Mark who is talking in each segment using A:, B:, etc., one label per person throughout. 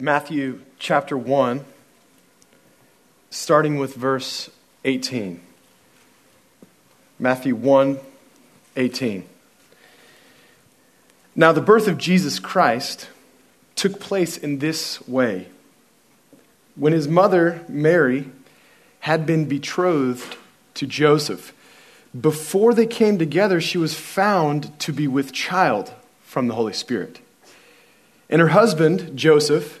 A: Matthew chapter 1, starting with verse 18. Matthew 1 18. Now, the birth of Jesus Christ took place in this way. When his mother, Mary, had been betrothed to Joseph, before they came together, she was found to be with child from the Holy Spirit. And her husband, Joseph,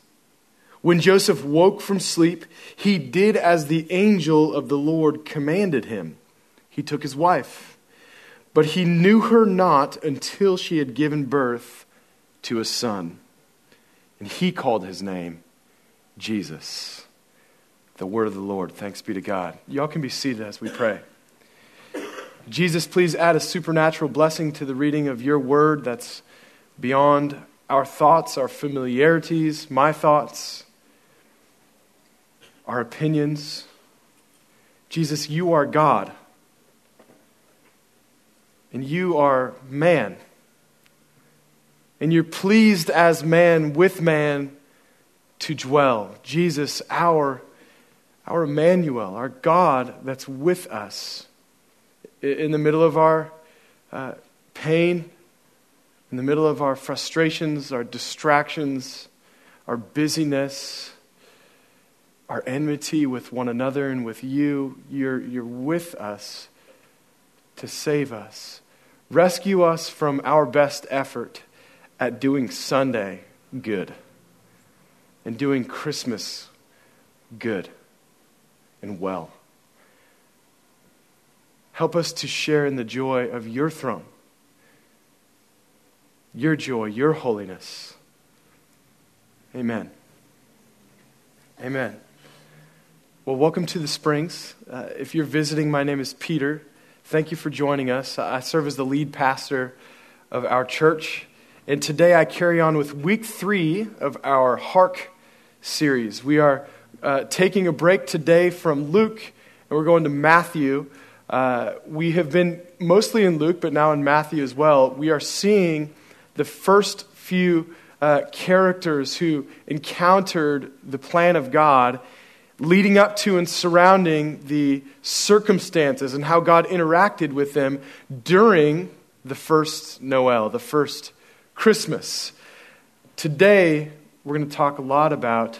A: When Joseph woke from sleep, he did as the angel of the Lord commanded him. He took his wife, but he knew her not until she had given birth to a son. And he called his name Jesus. The word of the Lord. Thanks be to God. Y'all can be seated as we pray. Jesus, please add a supernatural blessing to the reading of your word that's beyond our thoughts, our familiarities, my thoughts our opinions. Jesus, you are God. And you are man. And you're pleased as man with man to dwell. Jesus, our, our Emmanuel, our God that's with us. In the middle of our uh, pain, in the middle of our frustrations, our distractions, our busyness, our enmity with one another and with you. You're, you're with us to save us. Rescue us from our best effort at doing Sunday good and doing Christmas good and well. Help us to share in the joy of your throne, your joy, your holiness. Amen. Amen. Well, welcome to the Springs. Uh, if you're visiting, my name is Peter. Thank you for joining us. I serve as the lead pastor of our church. And today I carry on with week three of our Hark series. We are uh, taking a break today from Luke and we're going to Matthew. Uh, we have been mostly in Luke, but now in Matthew as well. We are seeing the first few uh, characters who encountered the plan of God leading up to and surrounding the circumstances and how God interacted with them during the first Noel, the first Christmas. Today, we're going to talk a lot about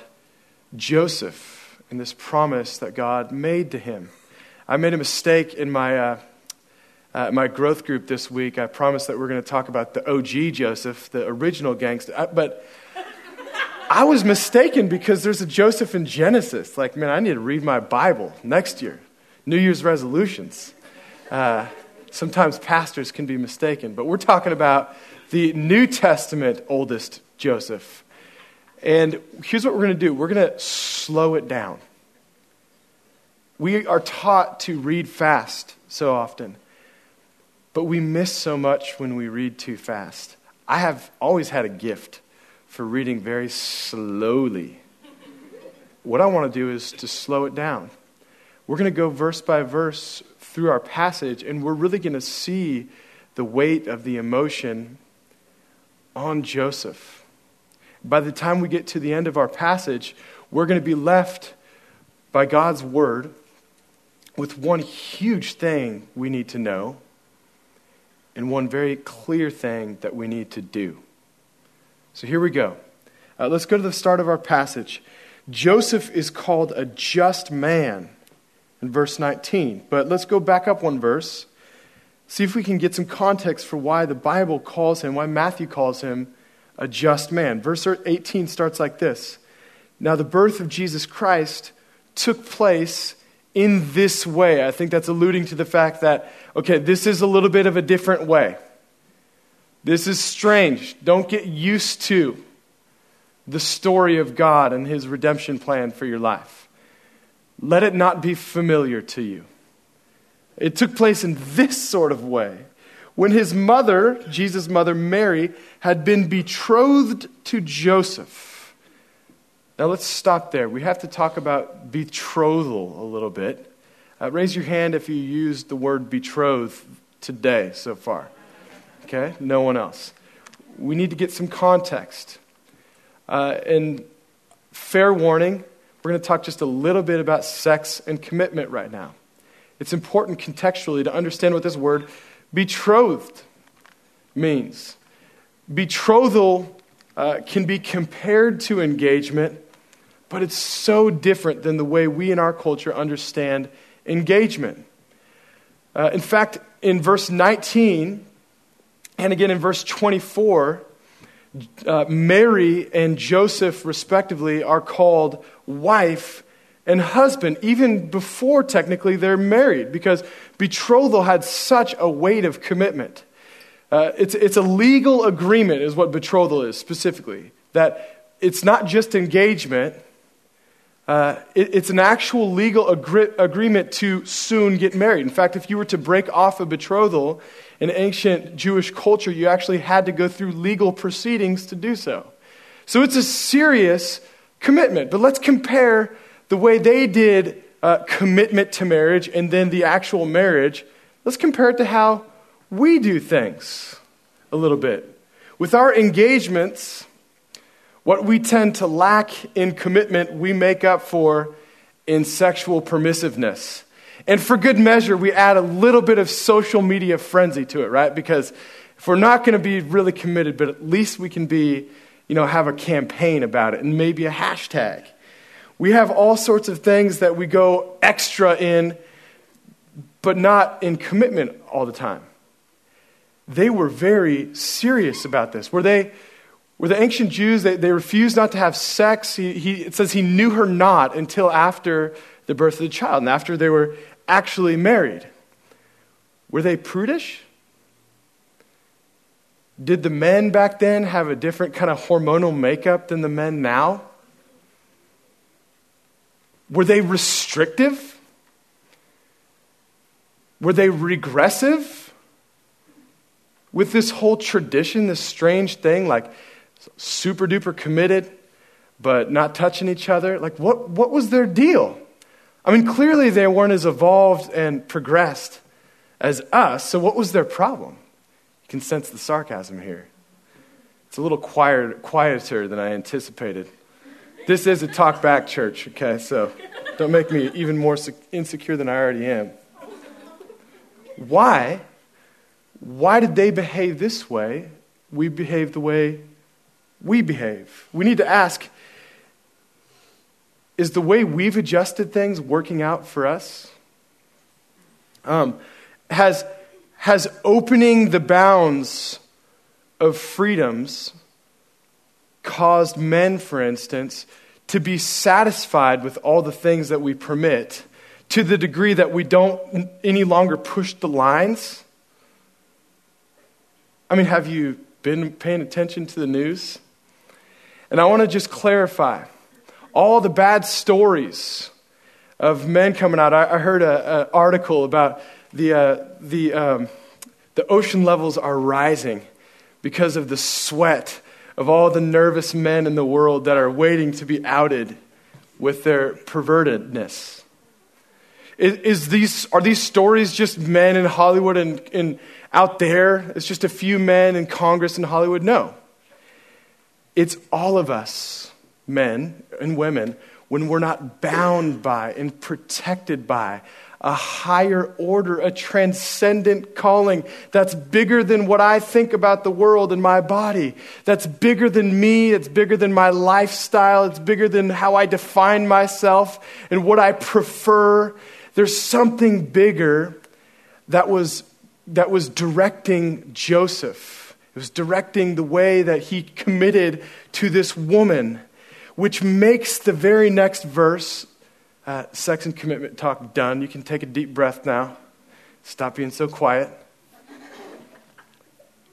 A: Joseph and this promise that God made to him. I made a mistake in my, uh, uh, my growth group this week. I promised that we're going to talk about the OG Joseph, the original gangster. Uh, but I was mistaken because there's a Joseph in Genesis. Like, man, I need to read my Bible next year. New Year's resolutions. Uh, sometimes pastors can be mistaken, but we're talking about the New Testament oldest Joseph. And here's what we're going to do we're going to slow it down. We are taught to read fast so often, but we miss so much when we read too fast. I have always had a gift for reading very slowly. What I want to do is to slow it down. We're going to go verse by verse through our passage, and we're really going to see the weight of the emotion on Joseph. By the time we get to the end of our passage, we're going to be left by God's word with one huge thing we need to know and one very clear thing that we need to do. So here we go. Uh, let's go to the start of our passage. Joseph is called a just man in verse 19. But let's go back up one verse, see if we can get some context for why the Bible calls him, why Matthew calls him a just man. Verse 18 starts like this Now, the birth of Jesus Christ took place in this way. I think that's alluding to the fact that, okay, this is a little bit of a different way. This is strange. Don't get used to the story of God and his redemption plan for your life. Let it not be familiar to you. It took place in this sort of way. When his mother, Jesus' mother, Mary, had been betrothed to Joseph. Now let's stop there. We have to talk about betrothal a little bit. Uh, raise your hand if you used the word betrothed today so far. Okay? No one else. We need to get some context. Uh, and fair warning, we're going to talk just a little bit about sex and commitment right now. It's important contextually to understand what this word betrothed means. Betrothal uh, can be compared to engagement, but it's so different than the way we in our culture understand engagement. Uh, in fact, in verse 19, and again in verse 24, uh, Mary and Joseph, respectively, are called wife and husband, even before technically they're married, because betrothal had such a weight of commitment. Uh, it's, it's a legal agreement, is what betrothal is specifically. That it's not just engagement, uh, it, it's an actual legal agree- agreement to soon get married. In fact, if you were to break off a betrothal in ancient Jewish culture, you actually had to go through legal proceedings to do so. So it's a serious commitment. But let's compare the way they did uh, commitment to marriage and then the actual marriage. Let's compare it to how we do things a little bit. With our engagements, what we tend to lack in commitment, we make up for in sexual permissiveness. And for good measure, we add a little bit of social media frenzy to it, right? Because if we're not going to be really committed, but at least we can be, you know, have a campaign about it and maybe a hashtag. We have all sorts of things that we go extra in, but not in commitment all the time. They were very serious about this. Were they, were the ancient Jews, they, they refused not to have sex. He, he, it says he knew her not until after the birth of the child and after they were actually married. Were they prudish? Did the men back then have a different kind of hormonal makeup than the men now? Were they restrictive? Were they regressive with this whole tradition, this strange thing, like super duper committed, but not touching each other? Like, what, what was their deal? I mean, clearly they weren't as evolved and progressed as us, so what was their problem? You can sense the sarcasm here. It's a little quieter, quieter than I anticipated. This is a talk back church, okay? So don't make me even more insecure than I already am. Why? Why did they behave this way? We behave the way we behave. We need to ask is the way we've adjusted things working out for us? Um, has, has opening the bounds of freedoms caused men, for instance, to be satisfied with all the things that we permit to the degree that we don't any longer push the lines? I mean, have you been paying attention to the news? And I want to just clarify all the bad stories of men coming out. I, I heard an article about the, uh, the, um, the ocean levels are rising because of the sweat of all the nervous men in the world that are waiting to be outed with their pervertedness. Is, is these, are these stories just men in Hollywood and, and out there? It's just a few men in Congress and Hollywood? No. It's all of us men and women, when we're not bound by and protected by a higher order, a transcendent calling that's bigger than what I think about the world and my body, that's bigger than me, it's bigger than my lifestyle, it's bigger than how I define myself and what I prefer. There's something bigger that was, that was directing Joseph. It was directing the way that he committed to this woman, which makes the very next verse uh, sex and commitment talk done. You can take a deep breath now. Stop being so quiet.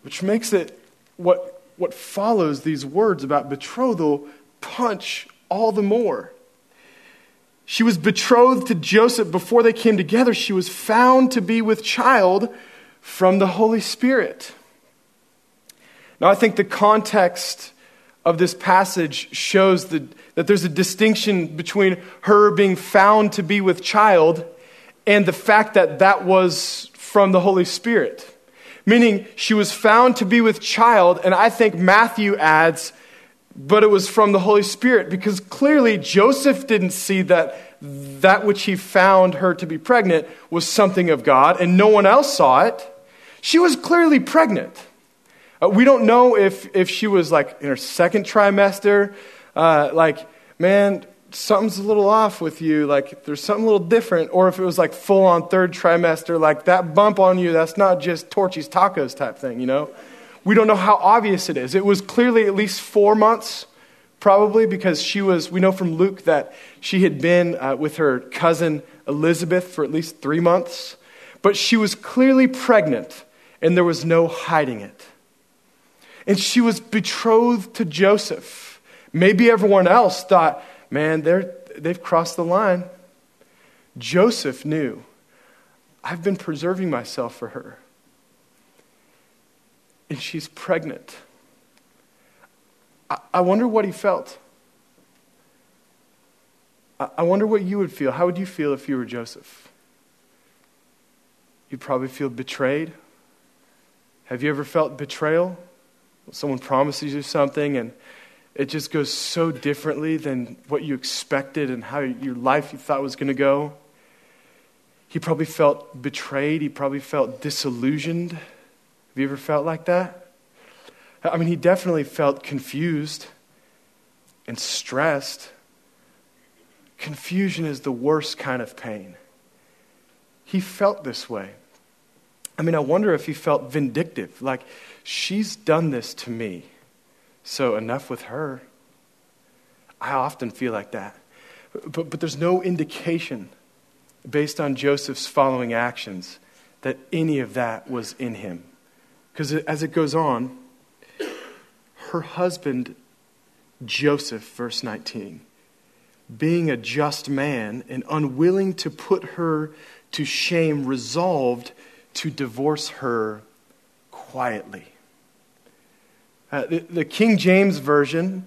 A: Which makes it what, what follows these words about betrothal punch all the more. She was betrothed to Joseph before they came together. She was found to be with child from the Holy Spirit. Now, I think the context of this passage shows the, that there's a distinction between her being found to be with child and the fact that that was from the Holy Spirit. Meaning, she was found to be with child, and I think Matthew adds, but it was from the Holy Spirit, because clearly Joseph didn't see that that which he found her to be pregnant was something of God, and no one else saw it. She was clearly pregnant. Uh, we don't know if, if she was like in her second trimester, uh, like, man, something's a little off with you, like there's something a little different, or if it was like full on third trimester, like that bump on you, that's not just Torchy's tacos type thing, you know? We don't know how obvious it is. It was clearly at least four months, probably, because she was, we know from Luke that she had been uh, with her cousin Elizabeth for at least three months, but she was clearly pregnant, and there was no hiding it. And she was betrothed to Joseph. Maybe everyone else thought, man, they're, they've crossed the line. Joseph knew, I've been preserving myself for her. And she's pregnant. I, I wonder what he felt. I, I wonder what you would feel. How would you feel if you were Joseph? You'd probably feel betrayed. Have you ever felt betrayal? Someone promises you something and it just goes so differently than what you expected and how your life you thought was going to go. He probably felt betrayed. He probably felt disillusioned. Have you ever felt like that? I mean, he definitely felt confused and stressed. Confusion is the worst kind of pain. He felt this way. I mean, I wonder if he felt vindictive, like, she's done this to me, so enough with her. I often feel like that. But, but there's no indication, based on Joseph's following actions, that any of that was in him. Because as it goes on, her husband, Joseph, verse 19, being a just man and unwilling to put her to shame, resolved to divorce her quietly. Uh, the, the, King James Version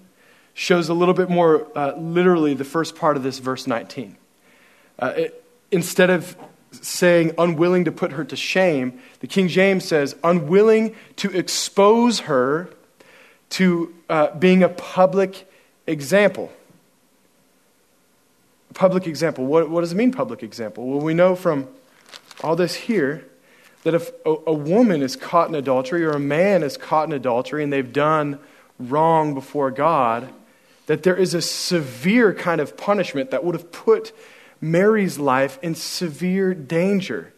A: shows a little bit more uh, literally the first part of this verse 19. Uh, it, instead of saying unwilling to put her to shame, the King James says unwilling to expose her to uh, being a public example. Public example. What, what does it mean, public example? Well, we know from all this here that if a, a woman is caught in adultery or a man is caught in adultery and they've done wrong before God, that there is a severe kind of punishment that would have put Mary's life in severe danger.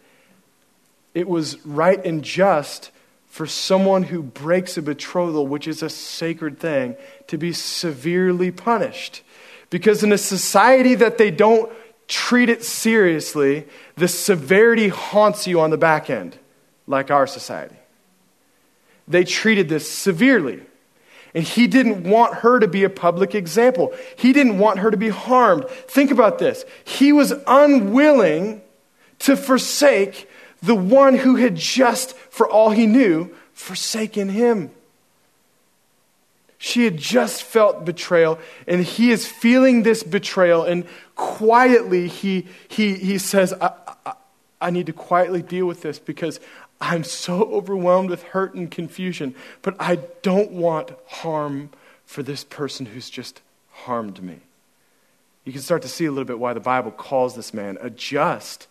A: It was right and just for someone who breaks a betrothal, which is a sacred thing, to be severely punished. Because in a society that they don't treat it seriously, the severity haunts you on the back end, like our society. They treated this severely. And he didn't want her to be a public example. He didn't want her to be harmed. Think about this. He was unwilling to forsake the one who had just, for all he knew, forsaken him. She had just felt betrayal, and he is feeling this betrayal, and quietly he, he, he says, I, I, I need to quietly deal with this because I'm so overwhelmed with hurt and confusion, but I don't want harm for this person who's just harmed me. You can start to see a little bit why the Bible calls this man a just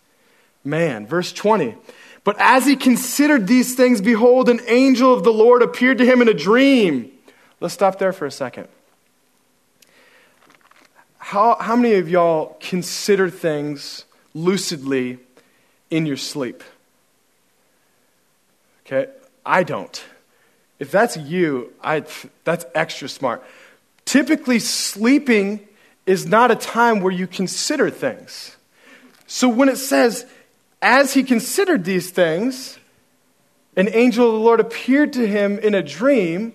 A: man. Verse 20. But as he considered these things, behold, an angel of the Lord appeared to him in a dream. Let's stop there for a second. How, how many of y'all consider things lucidly in your sleep? Okay, I don't. If that's you, I, that's extra smart. Typically, sleeping is not a time where you consider things. So when it says, as he considered these things, an angel of the Lord appeared to him in a dream.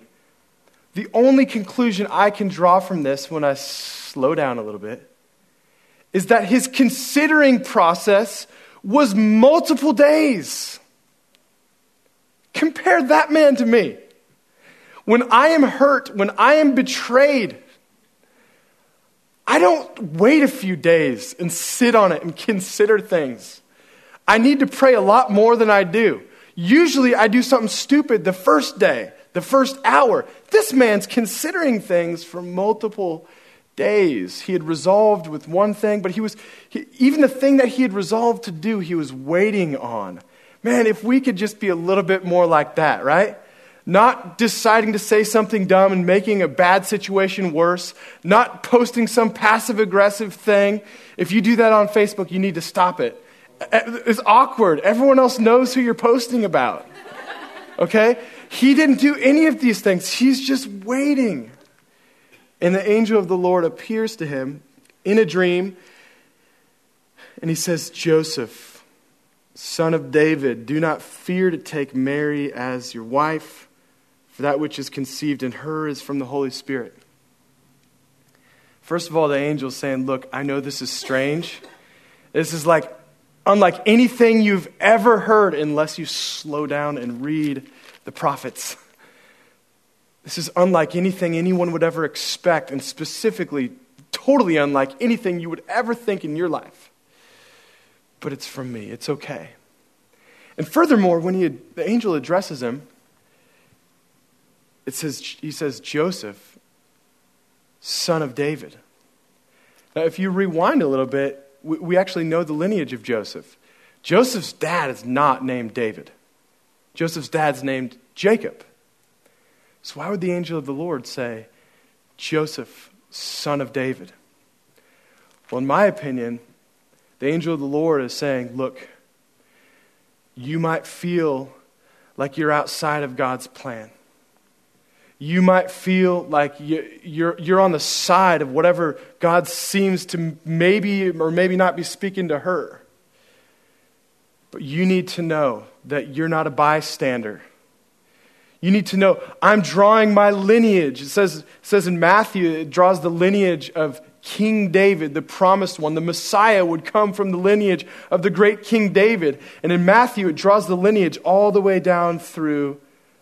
A: The only conclusion I can draw from this when I slow down a little bit is that his considering process was multiple days. Compare that man to me. When I am hurt, when I am betrayed, I don't wait a few days and sit on it and consider things. I need to pray a lot more than I do. Usually I do something stupid the first day, the first hour. This man's considering things for multiple days. He had resolved with one thing, but he was, he, even the thing that he had resolved to do, he was waiting on. Man, if we could just be a little bit more like that, right? Not deciding to say something dumb and making a bad situation worse, not posting some passive aggressive thing. If you do that on Facebook, you need to stop it. It's awkward. Everyone else knows who you're posting about. Okay? He didn't do any of these things. He's just waiting. And the angel of the Lord appears to him in a dream, and he says, Joseph, son of David, do not fear to take Mary as your wife, for that which is conceived in her is from the Holy Spirit. First of all, the angel is saying, Look, I know this is strange. This is like unlike anything you've ever heard unless you slow down and read the prophets. This is unlike anything anyone would ever expect, and specifically, totally unlike anything you would ever think in your life. But it's from me. It's okay. And furthermore, when he, the angel addresses him, it says, he says, Joseph, son of David. Now, if you rewind a little bit, we, actually know the lineage of Joseph. Joseph's dad is not named David. Joseph's dad's named Jacob. So, why would the angel of the Lord say, Joseph, son of David? Well, in my opinion, the angel of the Lord is saying, Look, you might feel like you're outside of God's plan. You might feel like you're, you're on the side of whatever God seems to maybe or maybe not be speaking to her. But you need to know that you're not a bystander you need to know I'm drawing my lineage. It says, it says in Matthew, it draws the lineage of King David, the promised one. The Messiah would come from the lineage of the great King David. And in Matthew, it draws the lineage all the way down through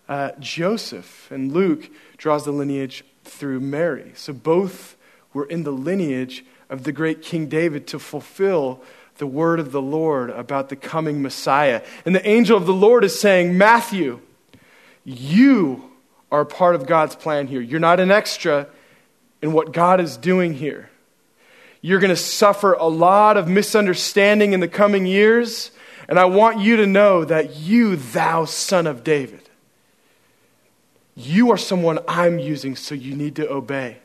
A: uh, Joseph. And Luke draws the lineage through Mary. So both were in the lineage of the great King David to fulfill the word of the Lord about the coming Messiah. And the angel of the Lord is saying, Matthew, you are part of God's plan here. You're not an extra in what God is doing here. You're going to suffer a lot of misunderstanding in the coming years, and I want you to know that you, thou son of David, you are someone I'm using, so you need to obey.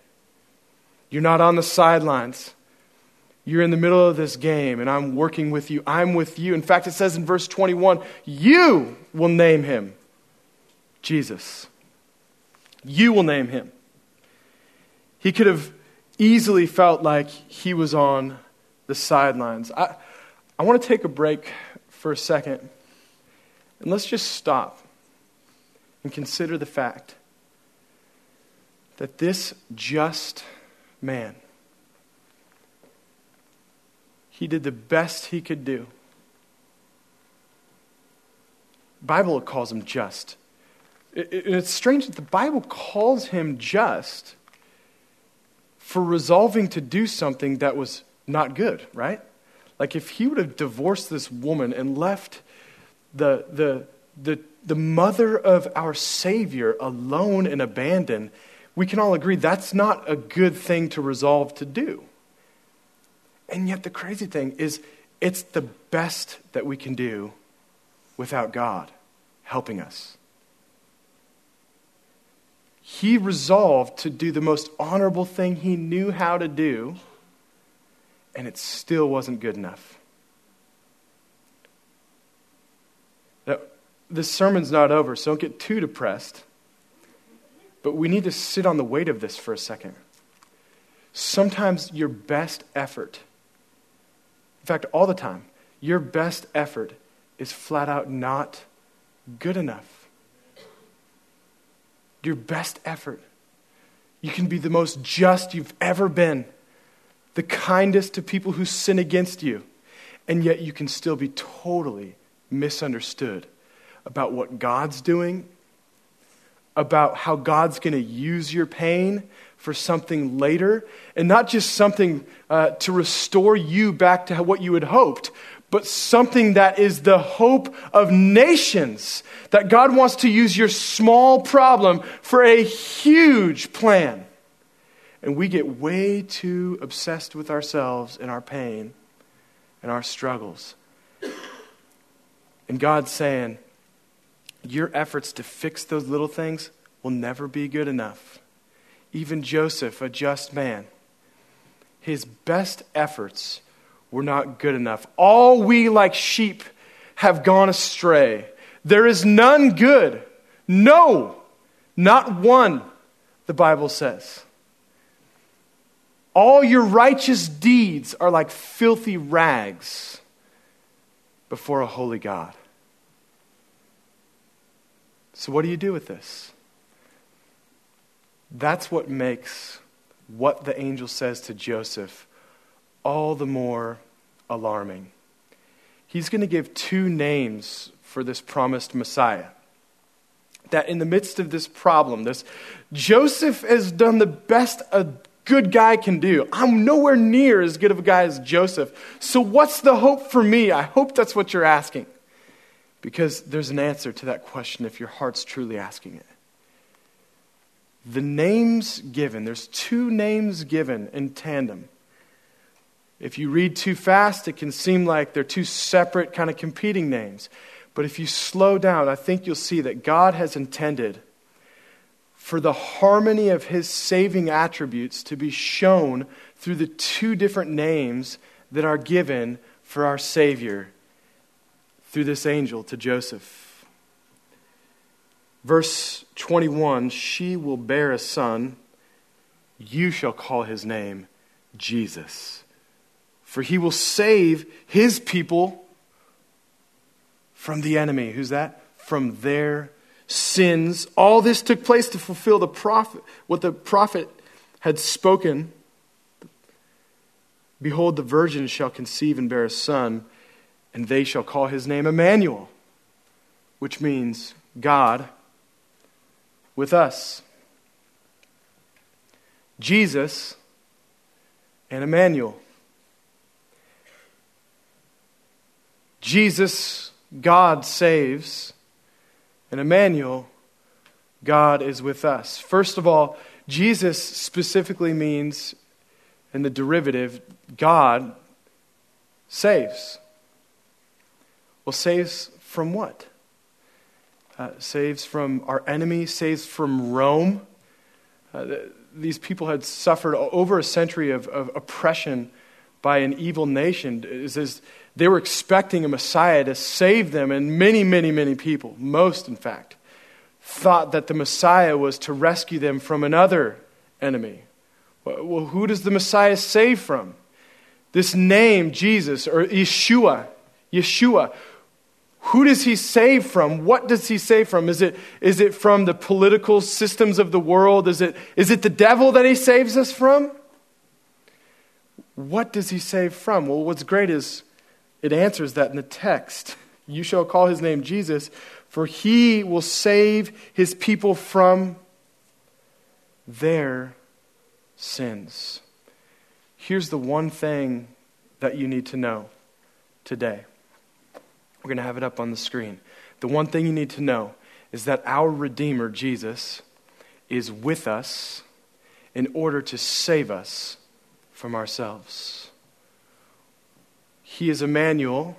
A: You're not on the sidelines. You're in the middle of this game, and I'm working with you. I'm with you. In fact, it says in verse 21 you will name him Jesus. You will name him. He could have easily felt like he was on the sidelines. I, I want to take a break for a second and let's just stop and consider the fact that this just man, he did the best he could do. Bible calls him just. It's strange that the Bible calls him just for resolving to do something that was not good, right? Like if he would have divorced this woman and left the, the, the, the mother of our Savior alone and abandoned, we can all agree that's not a good thing to resolve to do. And yet, the crazy thing is, it's the best that we can do without God helping us. He resolved to do the most honorable thing he knew how to do, and it still wasn't good enough. Now, this sermon's not over, so don't get too depressed. But we need to sit on the weight of this for a second. Sometimes your best effort, in fact, all the time, your best effort is flat out not good enough. Your best effort. You can be the most just you've ever been, the kindest to people who sin against you, and yet you can still be totally misunderstood about what God's doing, about how God's going to use your pain for something later, and not just something uh, to restore you back to what you had hoped, but something that is the hope of nations. That God wants to use your small problem for a huge plan. And we get way too obsessed with ourselves and our pain and our struggles. And God's saying, Your efforts to fix those little things will never be good enough. Even Joseph, a just man, his best efforts were not good enough. All we, like sheep, have gone astray. There is none good. No, not one, the Bible says. All your righteous deeds are like filthy rags before a holy God. So, what do you do with this? That's what makes what the angel says to Joseph all the more alarming. He's going to give two names for this promised Messiah. That in the midst of this problem, this Joseph has done the best a good guy can do. I'm nowhere near as good of a guy as Joseph. So what's the hope for me? I hope that's what you're asking. Because there's an answer to that question if your heart's truly asking it. The names given, there's two names given in tandem if you read too fast, it can seem like they're two separate, kind of competing names. But if you slow down, I think you'll see that God has intended for the harmony of his saving attributes to be shown through the two different names that are given for our Savior through this angel to Joseph. Verse 21 She will bear a son, you shall call his name Jesus for he will save his people from the enemy. Who's that? From their sins. All this took place to fulfill the prophet, what the prophet had spoken. Behold, the virgin shall conceive and bear a son, and they shall call his name Emmanuel, which means God with us. Jesus and Emmanuel. Jesus, God saves, and Emmanuel, God is with us. First of all, Jesus specifically means, in the derivative, God saves. Well, saves from what? Uh, saves from our enemy, saves from Rome. Uh, these people had suffered over a century of, of oppression by an evil nation. It says they were expecting a Messiah to save them, and many, many, many people, most in fact, thought that the Messiah was to rescue them from another enemy. Well, who does the Messiah save from? This name, Jesus, or Yeshua, Yeshua, who does he save from? What does he save from? Is it, is it from the political systems of the world? Is it, is it the devil that he saves us from? What does he save from? Well, what's great is it answers that in the text. You shall call his name Jesus, for he will save his people from their sins. Here's the one thing that you need to know today. We're going to have it up on the screen. The one thing you need to know is that our Redeemer, Jesus, is with us in order to save us from ourselves. He is Emmanuel,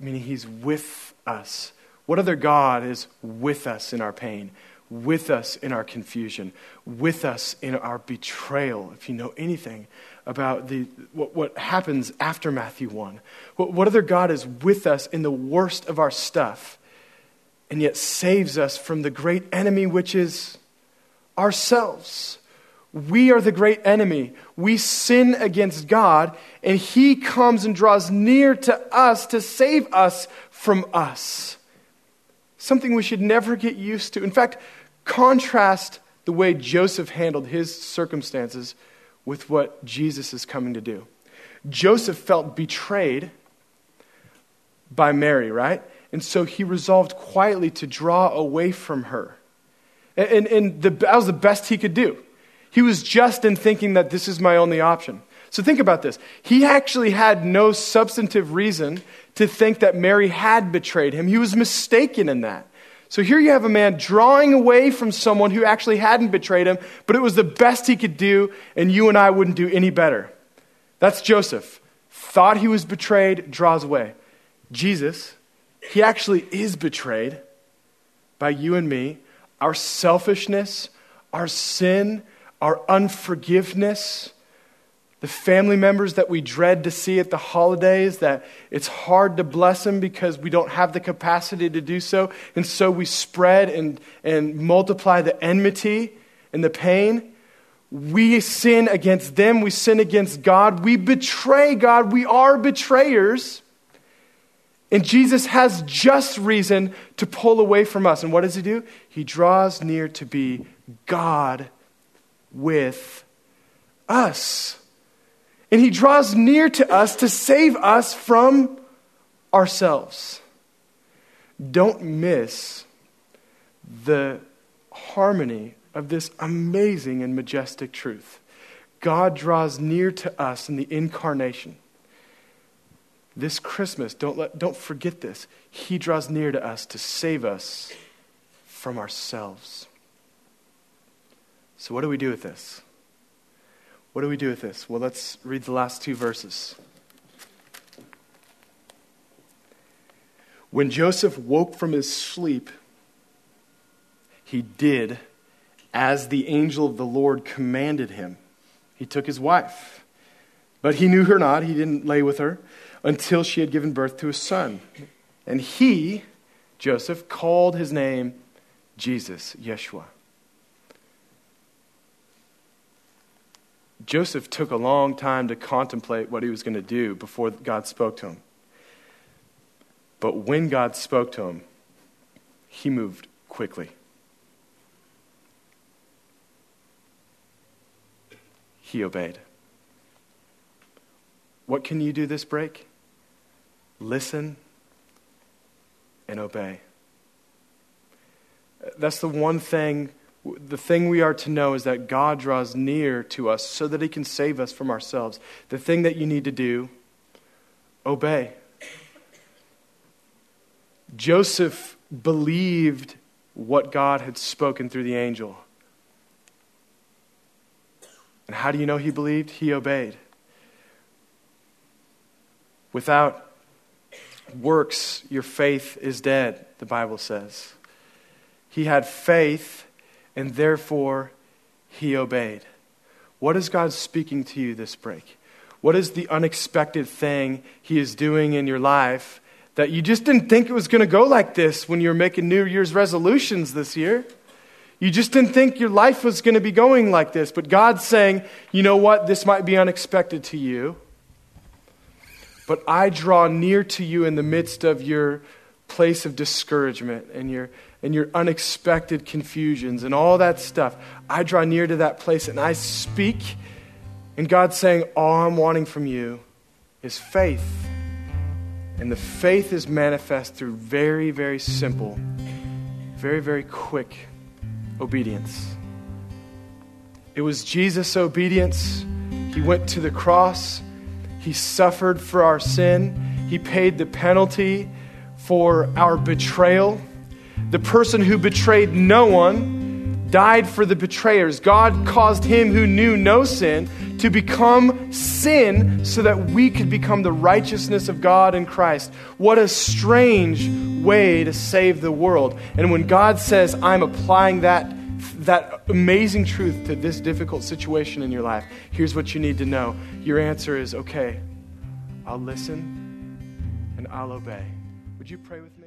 A: meaning He's with us. What other God is with us in our pain, with us in our confusion, with us in our betrayal? If you know anything about the, what, what happens after Matthew 1, what, what other God is with us in the worst of our stuff and yet saves us from the great enemy, which is ourselves? We are the great enemy. We sin against God, and He comes and draws near to us to save us from us. Something we should never get used to. In fact, contrast the way Joseph handled his circumstances with what Jesus is coming to do. Joseph felt betrayed by Mary, right? And so he resolved quietly to draw away from her. And, and, the, that was the best he could do. He was just in thinking that this is my only option. So think about this. He actually had no substantive reason to think that Mary had betrayed him. He was mistaken in that. So here you have a man drawing away from someone who actually hadn't betrayed him, but it was the best he could do, and you and I wouldn't do any better. That's Joseph. Thought he was betrayed, draws away. Jesus, he actually is betrayed by you and me. Our selfishness, our sin, our unforgiveness, the family members that we dread to see at the holidays, that it's hard to bless them because we don't have the capacity to do so. And so we spread and, and multiply the enmity and the pain. We sin against them, we sin against God, we betray God, we are betrayers. And Jesus has just reason to pull away from us. And what does he do? He draws near to be God with us. And he draws near to us to save us from ourselves. Don't miss the harmony of this amazing and majestic truth. God draws near to us in the incarnation. This Christmas, don't, let, don't forget this. He draws near to us to save us from ourselves. So, what do we do with this? What do we do with this? Well, let's read the last two verses. When Joseph woke from his sleep, he did as the angel of the Lord commanded him. He took his wife, but he knew her not. He didn't lay with her until she had given birth to a son. And he, Joseph, called his name Jesus, Yeshua. Joseph took a long time to contemplate what he was going to do before God spoke to him. But when God spoke to him, he moved quickly. He obeyed. What can you do this break? Listen and obey. That's the one thing the thing we are to know is that God draws near to us so that He can save us from ourselves. The thing that you need to do, obey. Joseph believed what God had spoken through the angel. And how do you know he believed? He obeyed. Without works, your faith is dead, the Bible says. He had faith and therefore he obeyed. What is God speaking to you this break? What is the unexpected thing he is doing in your life that you just didn't think it was going to go like this when you were making New Year's resolutions this year? You just didn't think your life was going to be going like this, but God's saying, you know what, this might be unexpected to you. But I draw near to you in the midst of your place of discouragement and your and your unexpected confusions and all that stuff. I draw near to that place and I speak, and God's saying, All I'm wanting from you is faith. And the faith is manifest through very, very simple, very, very quick obedience. It was Jesus' obedience. He went to the cross, He suffered for our sin, He paid the penalty for our betrayal. The person who betrayed no one died for the betrayers. God caused him who knew no sin to become sin so that we could become the righteousness of God in Christ. What a strange way to save the world. And when God says, I'm applying that, that amazing truth to this difficult situation in your life, here's what you need to know. Your answer is, okay, I'll listen and I'll obey. Would you pray with me?